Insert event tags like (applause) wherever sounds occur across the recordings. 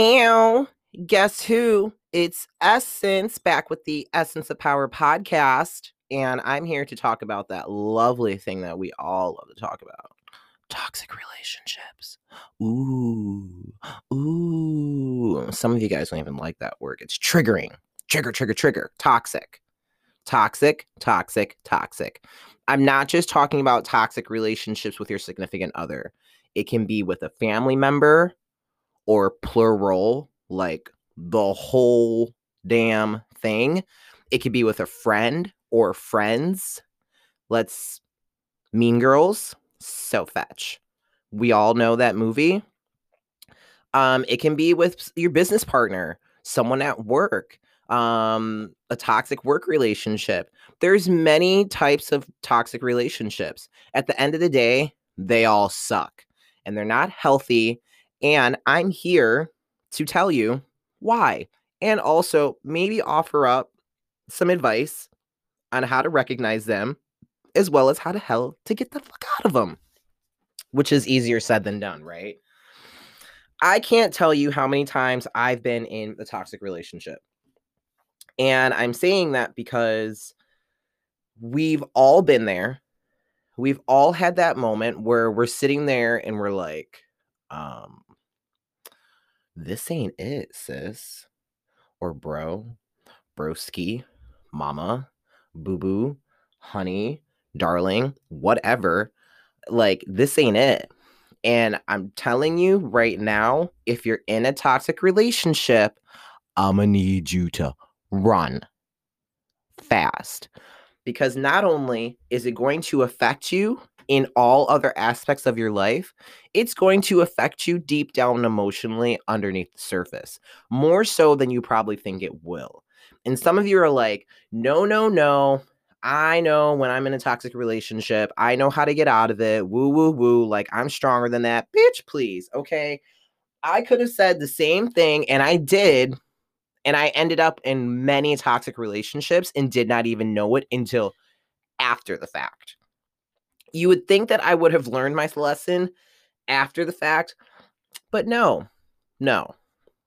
And guess who? It's Essence back with the Essence of Power podcast. And I'm here to talk about that lovely thing that we all love to talk about toxic relationships. Ooh, ooh. Some of you guys don't even like that word. It's triggering. Trigger, trigger, trigger. Toxic. Toxic, toxic, toxic. I'm not just talking about toxic relationships with your significant other. It can be with a family member or plural, like the whole damn thing. It could be with a friend or friends. Let's Mean Girls, so fetch. We all know that movie. Um, it can be with your business partner, someone at work, um, a toxic work relationship. There's many types of toxic relationships. At the end of the day, they all suck and they're not healthy. And I'm here to tell you why and also maybe offer up some advice on how to recognize them as well as how to hell to get the fuck out of them which is easier said than done right? I can't tell you how many times i've been in a toxic relationship. And i'm saying that because we've all been there. We've all had that moment where we're sitting there and we're like um this ain't it sis. Or bro broski mama boo boo honey darling whatever. Like this ain't it. And i'm telling you right now if you're in a toxic relationship i'm gonna need you to run fast. Because not only is it going to affect you in all other aspects of your life, it's going to affect you deep down emotionally underneath the surface, more so than you probably think it will. And some of you are like, no, no, no. I know when I'm in a toxic relationship, I know how to get out of it. Woo, woo, woo. Like, I'm stronger than that. Bitch, please. Okay. I could have said the same thing, and I did. And I ended up in many toxic relationships and did not even know it until after the fact. You would think that I would have learned my lesson after the fact, but no, no.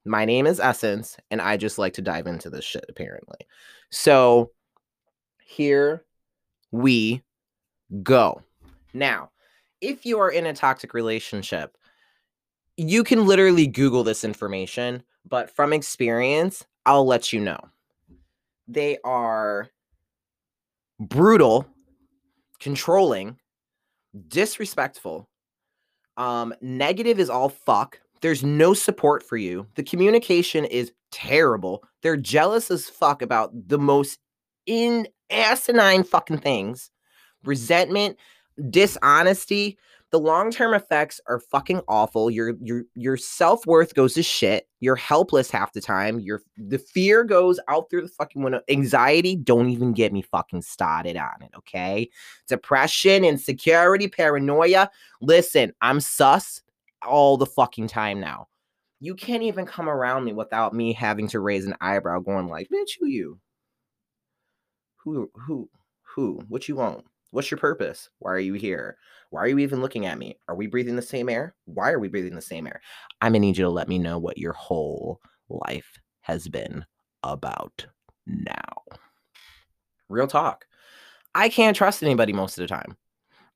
My name is Essence, and I just like to dive into this shit, apparently. So here we go. Now, if you are in a toxic relationship, you can literally Google this information, but from experience, I'll let you know. They are brutal, controlling, disrespectful. Um, negative is all fuck. There's no support for you. The communication is terrible. They're jealous as fuck about the most in asinine fucking things. Resentment, dishonesty, the long-term effects are fucking awful. Your your your self-worth goes to shit. You're helpless half the time. Your the fear goes out through the fucking window. Anxiety, don't even get me fucking started on it, okay? Depression, insecurity, paranoia. Listen, I'm sus all the fucking time now. You can't even come around me without me having to raise an eyebrow going like, "Bitch, who you? Who who who? What you want?" What's your purpose? Why are you here? Why are you even looking at me? Are we breathing the same air? Why are we breathing the same air? I'm gonna need you to let me know what your whole life has been about now. Real talk. I can't trust anybody most of the time.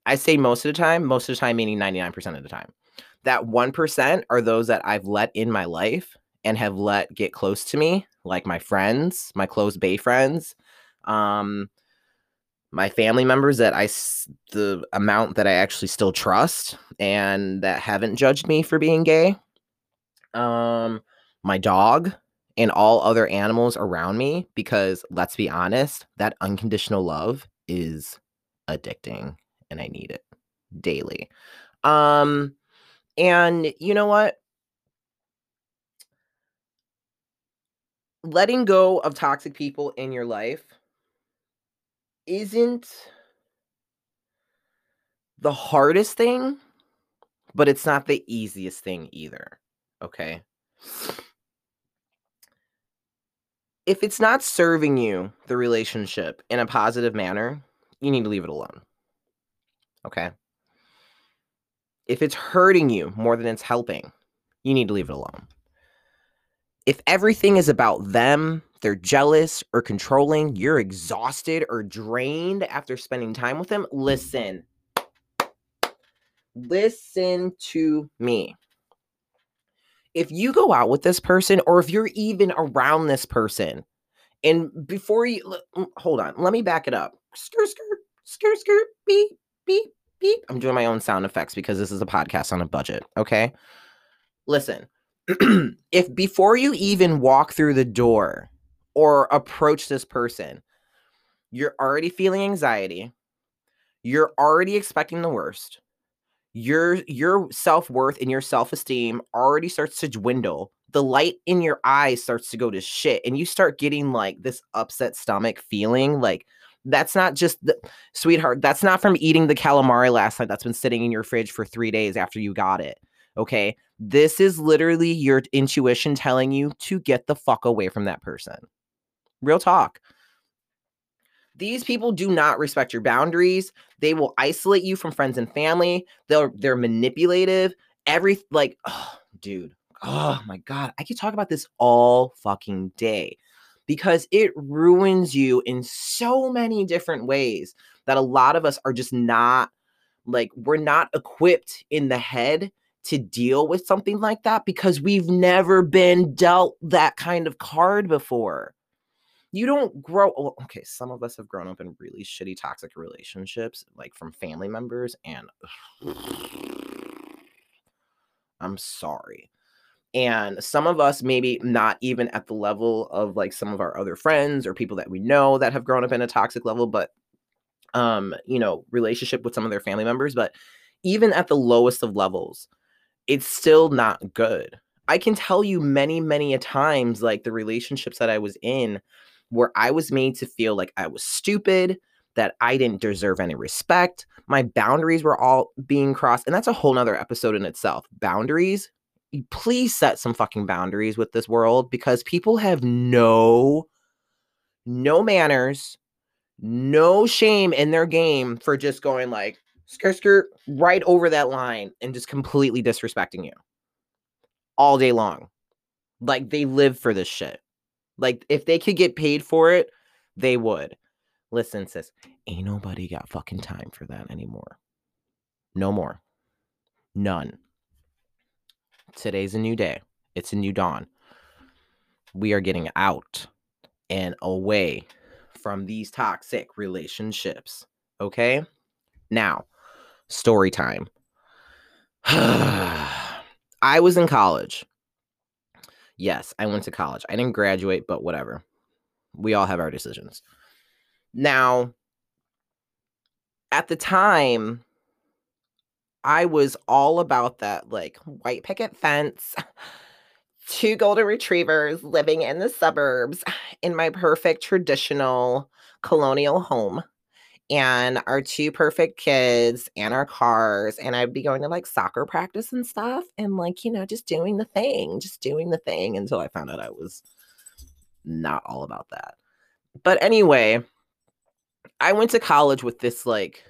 I say most of the time, most of the time meaning 99% of the time. That 1% are those that I've let in my life and have let get close to me, like my friends, my close bay friends. Um, my family members that I the amount that I actually still trust and that haven't judged me for being gay. Um my dog and all other animals around me because let's be honest, that unconditional love is addicting and I need it daily. Um and you know what? Letting go of toxic people in your life isn't the hardest thing, but it's not the easiest thing either. Okay. If it's not serving you, the relationship, in a positive manner, you need to leave it alone. Okay. If it's hurting you more than it's helping, you need to leave it alone. If everything is about them, they're jealous or controlling, you're exhausted or drained after spending time with them, listen. Listen to me. If you go out with this person, or if you're even around this person, and before you hold on, let me back it up. Skirt, skirt, skirt, skirt, beep, beep, beep. I'm doing my own sound effects because this is a podcast on a budget. Okay. Listen, (clears throat) if before you even walk through the door or approach this person, you're already feeling anxiety, you're already expecting the worst, your your self-worth and your self-esteem already starts to dwindle the light in your eyes starts to go to shit and you start getting like this upset stomach feeling like that's not just the sweetheart that's not from eating the calamari last night that's been sitting in your fridge for 3 days after you got it okay this is literally your intuition telling you to get the fuck away from that person real talk these people do not respect your boundaries. They will isolate you from friends and family. They're they're manipulative. Every like, oh, dude. Oh my god, I could talk about this all fucking day because it ruins you in so many different ways that a lot of us are just not like we're not equipped in the head to deal with something like that because we've never been dealt that kind of card before. You don't grow well, okay some of us have grown up in really shitty toxic relationships like from family members and (sighs) i'm sorry. And some of us maybe not even at the level of like some of our other friends or people that we know that have grown up in a toxic level but um you know relationship with some of their family members but even at the lowest of levels it's still not good i can tell you many many a times like the relationships that i was in where I was made to feel like I was stupid, that I didn't deserve any respect. My boundaries were all being crossed. And that's a whole nother episode in itself. Boundaries. Please set some fucking boundaries with this world because people have no, no manners, no shame in their game for just going like skirt skirt right over that line and just completely disrespecting you all day long. Like they live for this shit. Like if they could get paid for it, they would. Listen, sis, ain't nobody got fucking time for that anymore. No more. None. Today's a new day. It's a new dawn. We are getting out and away from these toxic relationships. Okay? Now, story time. (sighs) I was in college Yes, I went to college. I didn't graduate, but whatever. We all have our decisions. Now, at the time, I was all about that like white picket fence, (sighs) two golden retrievers living in the suburbs (sighs) in my perfect traditional colonial home and our two perfect kids and our cars and i'd be going to like soccer practice and stuff and like you know just doing the thing just doing the thing until i found out i was not all about that. But anyway i went to college with this like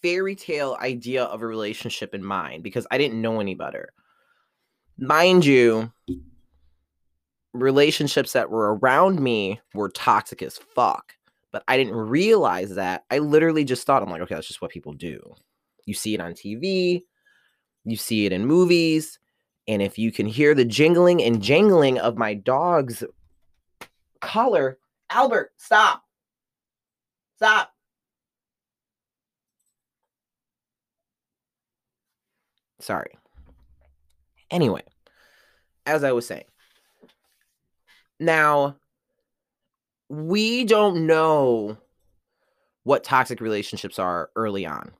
fairy tale idea of a relationship in mind because i didn't know any better. Mind you relationships that were around me were toxic as fuck but I didn't realize that. I literally just thought, I'm like, okay, that's just what people do. You see it on TV, you see it in movies. And if you can hear the jingling and jangling of my dog's collar, Albert, stop. Stop. Sorry. Anyway, as I was saying, now we don't know what toxic relationships are early on.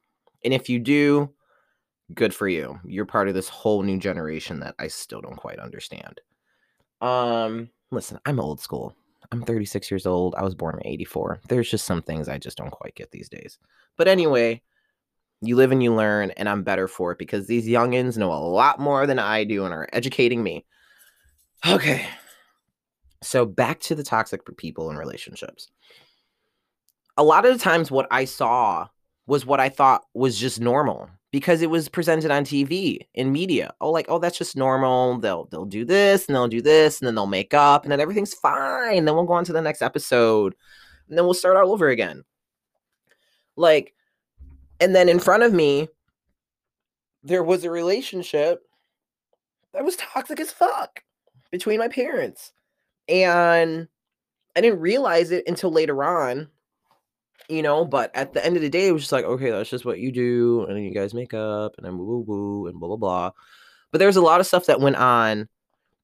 And if you do, good for you. You're part of this whole new generation that I still don't quite understand. Um, listen, I'm old school. I'm 36 years old. I was born in 84. There's just some things I just don't quite get these days. But anyway, you live and you learn, and I'm better for it because these youngins know a lot more than I do and are educating me. Okay, so back to the toxic people in relationships. A lot of the times what I saw was what I thought was just normal. because it was presented on TV in media. Oh, like, oh, that's just normal. They'll they'll do this and they'll do this and then they'll make up and then everything's fine. Then we'll go on to the next episode and then we'll start all over again. Like, and then in front of me, there was a relationship that was toxic as fuck between my parents. And I didn't realize it until later on you know, but at the end of the day, it was just like, okay, that's just what you do, and you guys make up, and then woo woo woo, and blah blah blah. But there was a lot of stuff that went on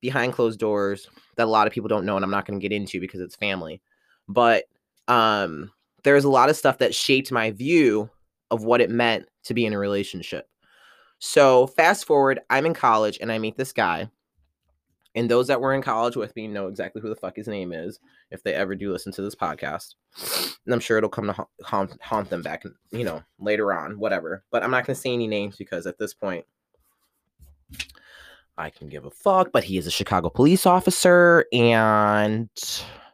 behind closed doors that a lot of people don't know, and I'm not going to get into because it's family. But um, there's a lot of stuff that shaped my view of what it meant to be in a relationship. So fast forward, I'm in college and I meet this guy and those that were in college with me know exactly who the fuck his name is if they ever do listen to this podcast. And I'm sure it'll come to haunt, haunt them back, you know, later on, whatever. But I'm not going to say any names because at this point, I can give a fuck. But he is a Chicago police officer and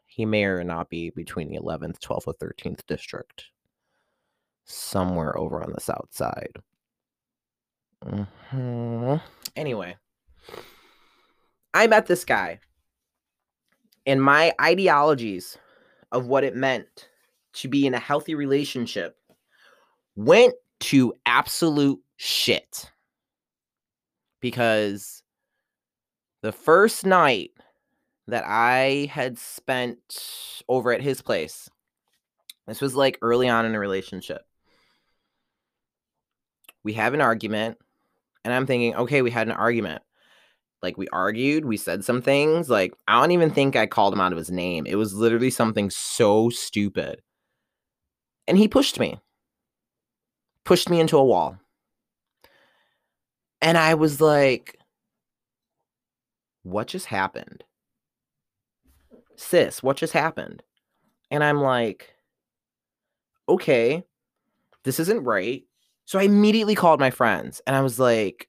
he may or not be between the 11th, 12th, or 13th district. Somewhere over on the south side. Mm-hmm. Anyway. I met this guy, and my ideologies of what it meant to be in a healthy relationship went to absolute shit. Because the first night that I had spent over at his place, this was like early on in a relationship. We have an argument, and I'm thinking, okay, we had an argument. Like we argued, we said some things. Like I don't even think I called him out of his name. It was literally something so stupid. And he pushed me. Pushed me into a wall. And I was like, what just happened? Sis, what just happened? And I'm like, okay, this isn't right. So I immediately called my friends and I was like,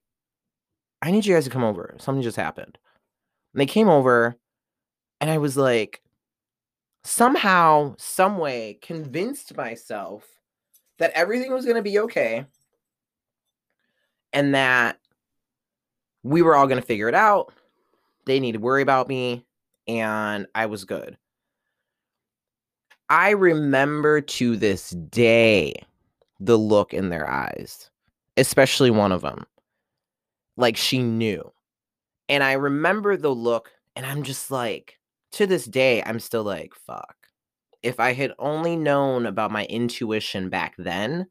I need you guys to come over. Something just happened. And they came over, and I was like, somehow, some way, convinced myself that everything was going to be okay and that we were all going to figure it out. They need to worry about me, and I was good. I remember to this day the look in their eyes, especially one of them like she knew. And I remember the look, and I'm just like, to this day, I'm still like, fuck. If I had only known about my intuition back then,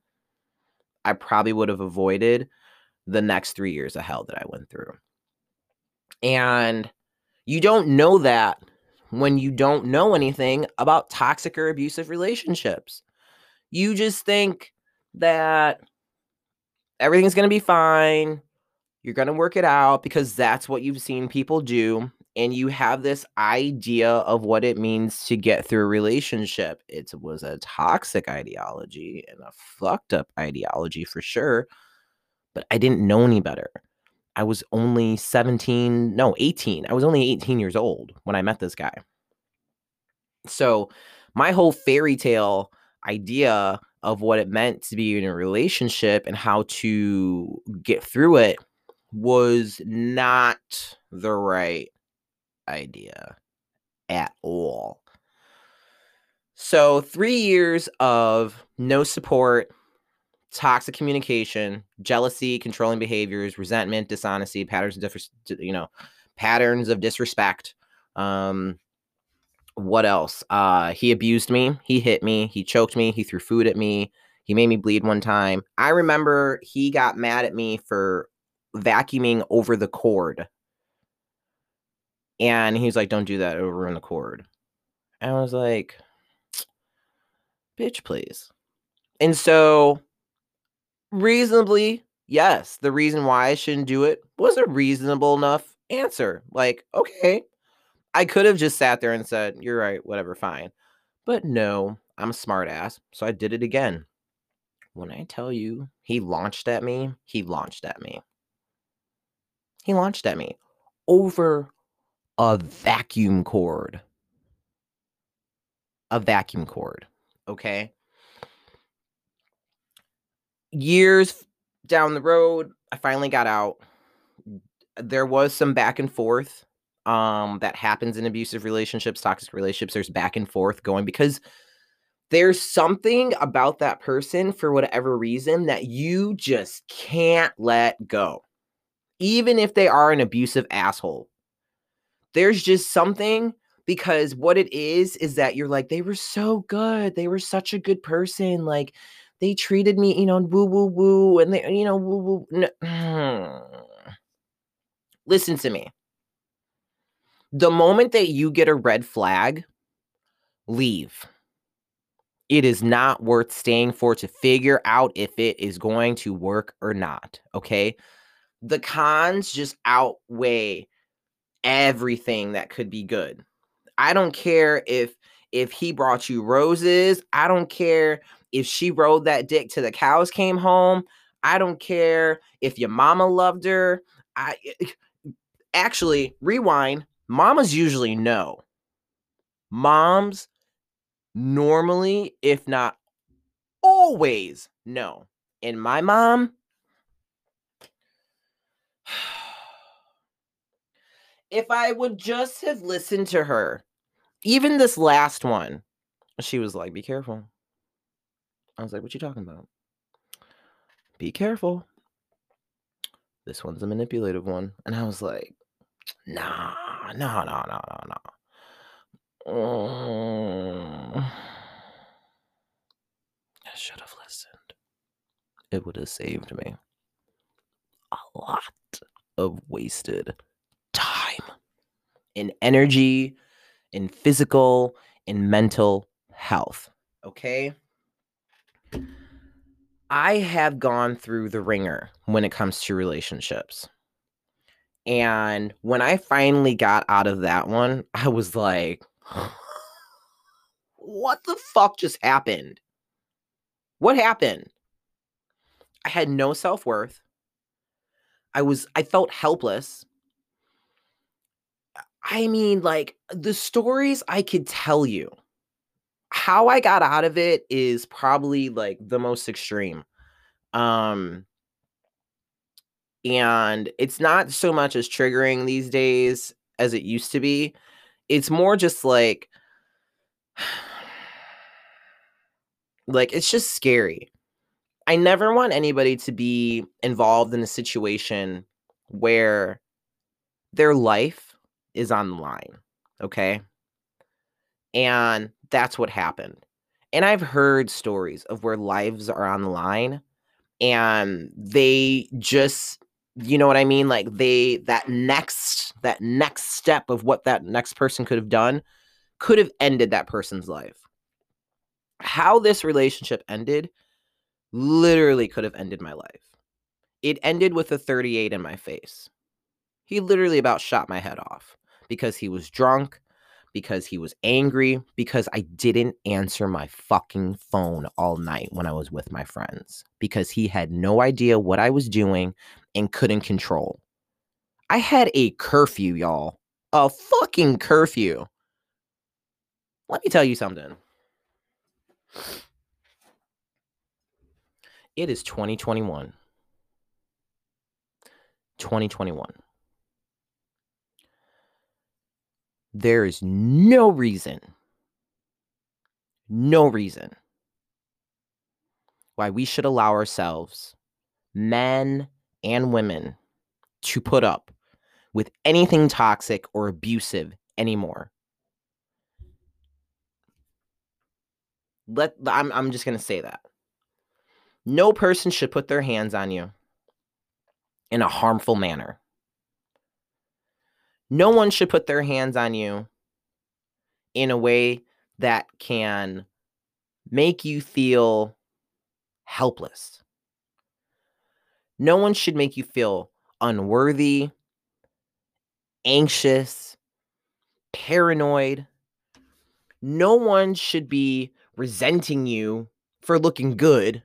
I probably would have avoided the next three years of hell that I went through. And you don't know that when you don't know anything about toxic or abusive relationships. You just think that everything's going to be fine. You're going to work it out because that's what you've seen people do. And you have this idea of what it means to get through a relationship. It was a toxic ideology and a fucked up ideology for sure. But I didn't know any better. I was only 17, no, 18. I was only 18 years old when I met this guy. So, my whole fairy tale idea of what it meant to be in a relationship and how to get through it was not the right idea at all. So, three years of no support, toxic communication, jealousy, controlling behaviors, resentment, dishonesty, patterns of dis- you know, patterns of disrespect. Um, what else? Uh, he abused me. He hit me. He choked me. He threw food at me. He made me bleed one time. I remember he got mad at me for vacuuming over the cord. And he's like, don't do that, it'll ruin the cord. And I was like, bitch, please. And so, reasonably, yes, the reason why I shouldn't do it was a reasonable enough answer. Like, okay, I could have just sat there and said, you're right, whatever, fine. But no, I'm a smartass. So I did it again. When I tell you he launched at me, he launched at me he launched at me over a vacuum cord. A vacuum cord. Okay. Years down the road, I finally got out. There was some back and forth um that happens in abusive relationships, toxic relationships. There's back and forth going because there's something about that person for whatever reason that you just can't let go. Even if they are an abusive asshole. There's just something because what it is is that you're like they were so good. They were such a good person like they treated me, you know, woo woo woo and they you know woo woo no. Mm. Listen to me. The moment that you get a red flag, leave it is not worth staying for to figure out if it is going to work or not. Okay. The cons just outweigh everything that could be good. I don't care if if he brought you roses. I don't care if she rode that dick to the cows came home. I don't care if your mama loved her. I eh, actually rewind. Mamas usually know. Moms normally, if not always, no. And my mom, if I would just have listened to her, even this last one, she was like, be careful. I was like, what you talking about? Be careful. This one's a manipulative one. And I was like, nah, nah, nah, nah, nah, no. Mm. I should have listened. It would have saved me a lot of wasted time in energy, in physical, in mental health. Okay. I have gone through the ringer when it comes to relationships. And when I finally got out of that one, (laughs) I was like, what the fuck just happened? What happened? I had no self worth. I was, I felt helpless. I mean, like the stories I could tell you, how I got out of it is probably like the most extreme. Um, and it's not so much as triggering these days as it used to be it's more just like (sighs) like it's just scary. I never want anybody to be involved in a situation where their life is on the line, okay? And that's what happened. And I've heard stories of where lives are on the line and they just you know what I mean? Like they that next that next step of what that next person could have done could have ended that person's life. How this relationship ended literally could have ended my life. It ended with a 38 in my face. He literally about shot my head off because he was drunk, because he was angry, because I didn't answer my fucking phone all night when I was with my friends, because he had no idea what I was doing and couldn't control. I had a curfew, y'all. A fucking curfew. Let me tell you something. It is 2021. 2021. There is no reason, no reason why we should allow ourselves, men and women to put up with anything toxic or abusive anymore. Let I'm I'm just to say that. No person should put their hands on you in a harmful manner. No one should put their hands on you in a way that can make you feel helpless. No one should make you feel unworthy, anxious, paranoid. No one should be resenting you for looking good.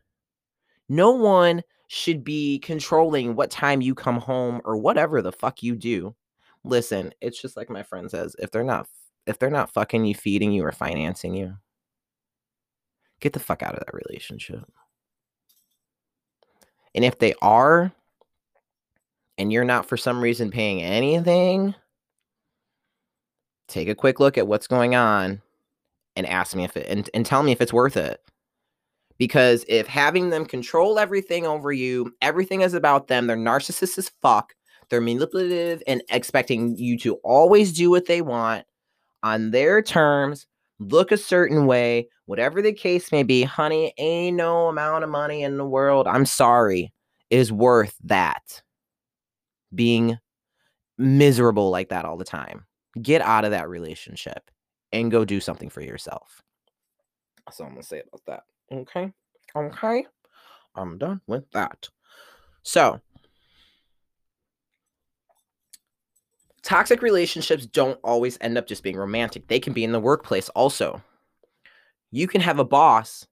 No one should be controlling what time you come home or whatever the fuck you do. Listen, it's just like my friend says, if they're not if they're not fucking you, feeding you or financing you, get the fuck out of that relationship. And if they are, and you're not for some reason paying anything, take a quick look at what's going on and ask me if it and, and tell me if it's worth it. Because if having them control everything over you, everything is about them, they're narcissists as fuck, they're manipulative and expecting you to always do what they want on their terms, look a certain way, whatever the case may be, honey, ain't no amount of money in the world, I'm sorry, is worth that. Being miserable like that all the time. Get out of that relationship and go do something for yourself. That's all I'm gonna say about that. Okay. Okay. I'm done with that. So, toxic relationships don't always end up just being romantic. They can be in the workplace also. You can have a boss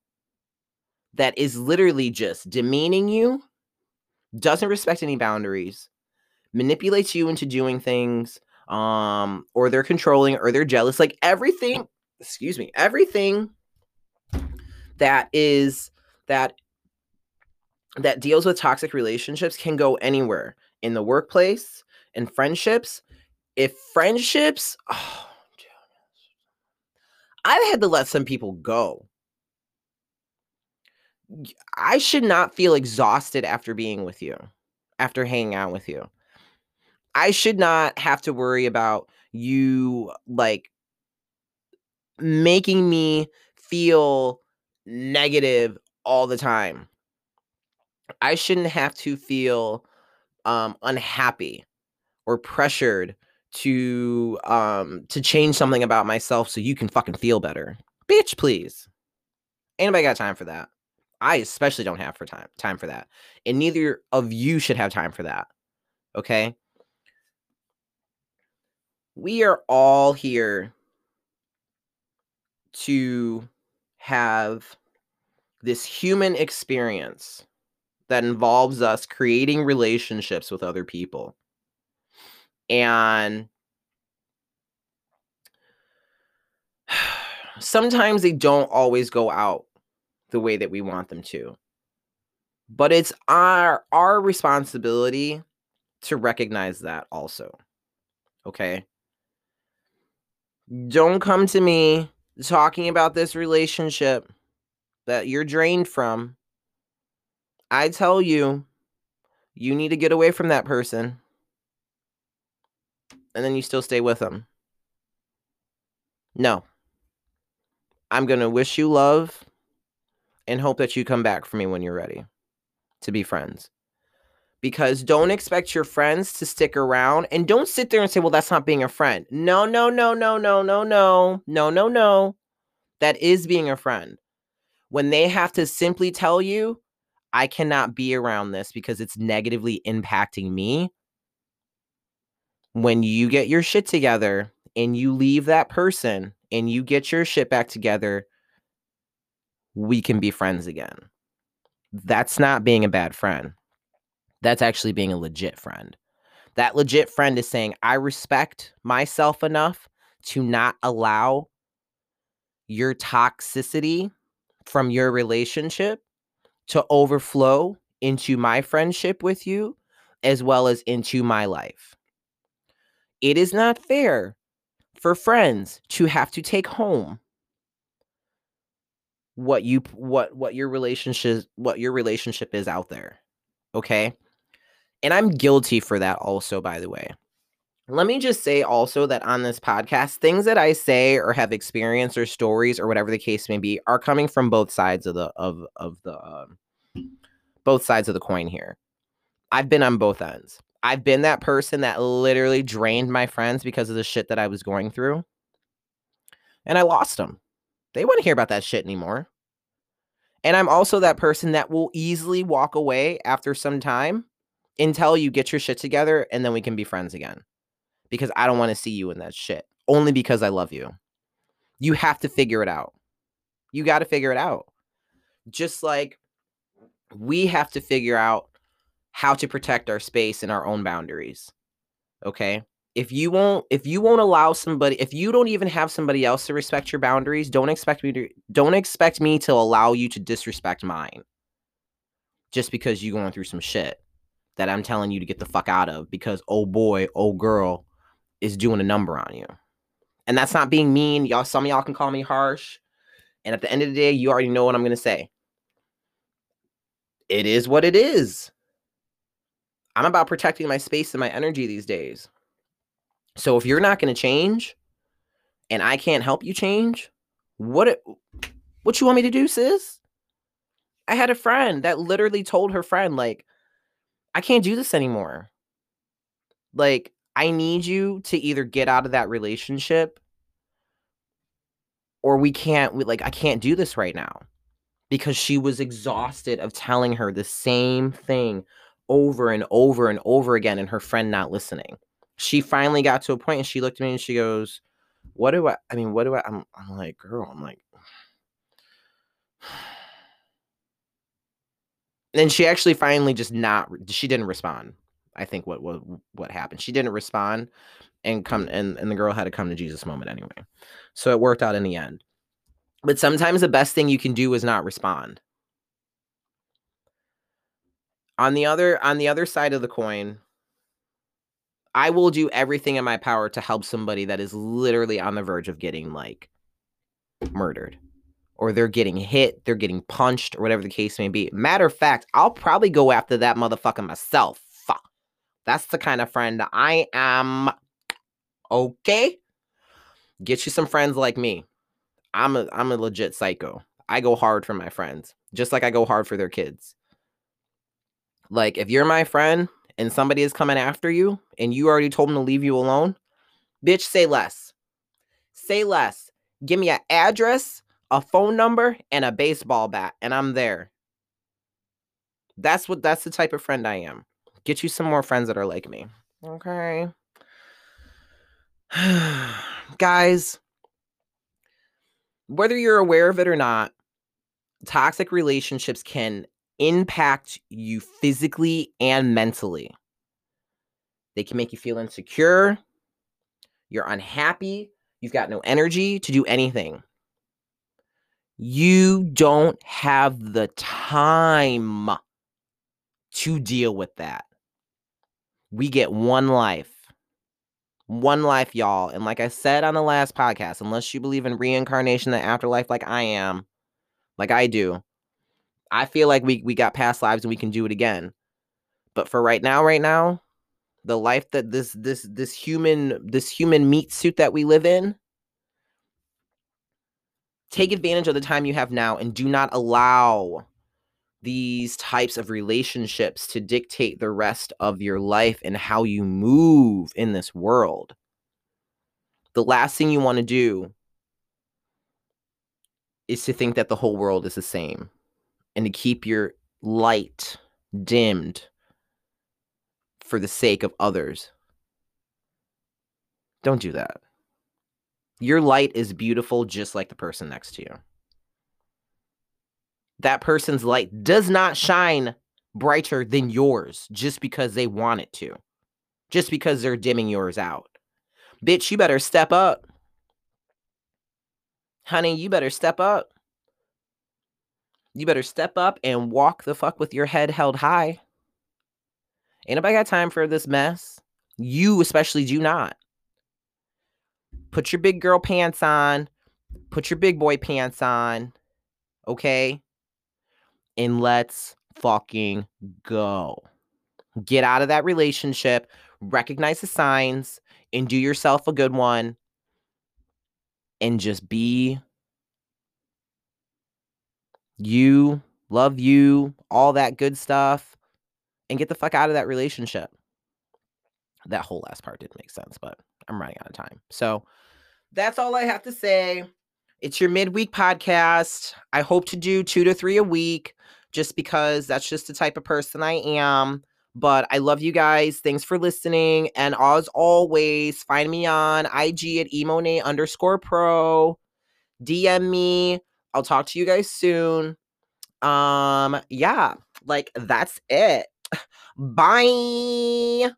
that is literally just demeaning you, doesn't respect any boundaries, manipulates you into doing things, um, or they're controlling or they're jealous. Like everything, excuse me, everything that is that that deals with toxic relationships can go anywhere in the workplace, in friendships. If friendships, oh, I've had to let some people go. I should not feel exhausted after being with you, after hanging out with you. I should not have to worry about you like making me feel negative all the time. I shouldn't have to feel um unhappy or pressured to um to change something about myself so you can fucking feel better. Bitch, please. Anybody got time for that? I especially don't have for time time for that. And neither of you should have time for that. Okay? we are all here to have this human experience that involves us creating relationships with other people. And (sighs) sometimes they don't always go out the way that we want them to. But it's our our responsibility to recognize that also. Okay? Don't come to me talking about this relationship that you're drained from. I tell you, you need to get away from that person. And then you still stay with them. No. I'm going to wish you love and hope that you come back for me when you're ready to be friends because don't expect your friends to stick around and don't sit there and say, well, that's not being a friend. No, no, no, no, no, no, no, no, no, no. That is being a friend. When they have to simply tell you, I cannot be around this because it's negatively impacting me. When you get your shit together and you leave that person and you get your shit back together, we can be friends again. That's not being a bad friend. That's actually being a legit friend. That legit friend is saying, I respect myself enough to not allow your toxicity from your relationship to overflow into my friendship with you as well as into my life. It is not fair for friends to have to take home what you what what your relationship what your relationship is out there. Okay? And I'm guilty for that also, by the way. Let me just say also that on this podcast, things that I say or have experienced or stories or whatever the case may be are coming from both sides of the of of the um, both sides of the coin here. I've been on both ends. I've been that person that literally drained my friends because of the shit that I was going through. And I lost them. They wouldn't hear about that shit anymore. And I'm also that person that will easily walk away after some time until you get your shit together and then we can be friends again. Because I don't want to see you in that shit. Only because I love you. You have to figure it out. You got to figure it out. Just like we have to figure out how to protect our space and our own boundaries. Okay? If you won't if you won't allow somebody if you don't even have somebody else to respect your boundaries, don't expect me to don't expect me to allow you to disrespect mine. just because you going through some shit that I'm telling you to get the fuck out of because oh boy, oh girl is doing a number on you. And that's not being mean. Y'all, some of y'all can call me harsh. And at the end of the day, you already know what I'm to say. It is what it is. I'm about protecting my space and my energy these days. So if you're not to change and I can't help you change, what it, what you want me to do, sis? I had a friend that literally told her friend like I can't do this anymore. Like I need you to either get out of that relationship or we can't we, like I can't do this right now because she was exhausted of telling her the same thing over and over and over again and her friend not listening. She finally got to a point and she looked at me and she goes, "What do I I mean, what do I I'm I'm like, girl, I'm like Then she actually finally just not she didn't respond. I think what what what happened. She didn't respond and come and, and the girl had to come to Jesus moment anyway. So it worked out in the end. But sometimes the best thing you can do is not respond. On the other on the other side of the coin, I will do everything in my power to help somebody that is literally on the verge of getting like murdered or they're getting hit, they're getting punched, or whatever the case may be. Matter of fact, I'll probably go after that motherfucker myself. That's the kind of friend I am. Okay? Get you some friends like me. I'm a I'm a legit psycho. I go hard for my friends, just like I go hard for their kids. Like if you're my friend and somebody is coming after you and you already told them to leave you alone, bitch, say less. Say less. Give me an address a phone number, and a baseball bat, and I'm there. That's what that's the type of friend I am. Get you some more friends that are like me. Okay. (sighs) Guys, whether you're aware of it or not, toxic relationships can impact you physically and mentally. They can make you feel insecure, you're unhappy, you've got no energy to do anything. You don't have the time to deal with that. We get one life. One life, y'all. And like I said on the last podcast, unless you believe in reincarnation, the afterlife, like I am, like I do, I feel like we, we got past lives and we can do it again. But for right now, right now, the life that this this this human this human meat suit that we live in take advantage of the time you have now and do not allow these types of relationships to dictate the rest of your life and how you move in this world. The last thing you want to do is to think that the whole world is the same and to keep your light dimmed for the sake of others. Don't do that. Your light is beautiful just like the person next to you. That person's light does not shine brighter than yours just because they want it to, just because they're dimming yours out. Bitch, you better step up. Honey, you better step up. You better step up and walk the fuck with your head held high. Ain't nobody got time for this mess. You especially do not put your big girl pants on, put your big boy pants on, okay? And let's fucking go. Get out of that relationship, recognize the signs, and do yourself a good one. And just be you, love you, all that good stuff, and get the fuck out of that relationship. That whole last part didn't make sense, but I'm running out of time. So that's all I have to say. It's your midweek podcast. I hope to do two to three a week just because that's just the type of person I am. But I love you guys. Thanks for listening. And as always, find me on IG at emone underscore pro. DM me. I'll talk to you guys soon. Um, yeah, like that's it. (sighs) Bye.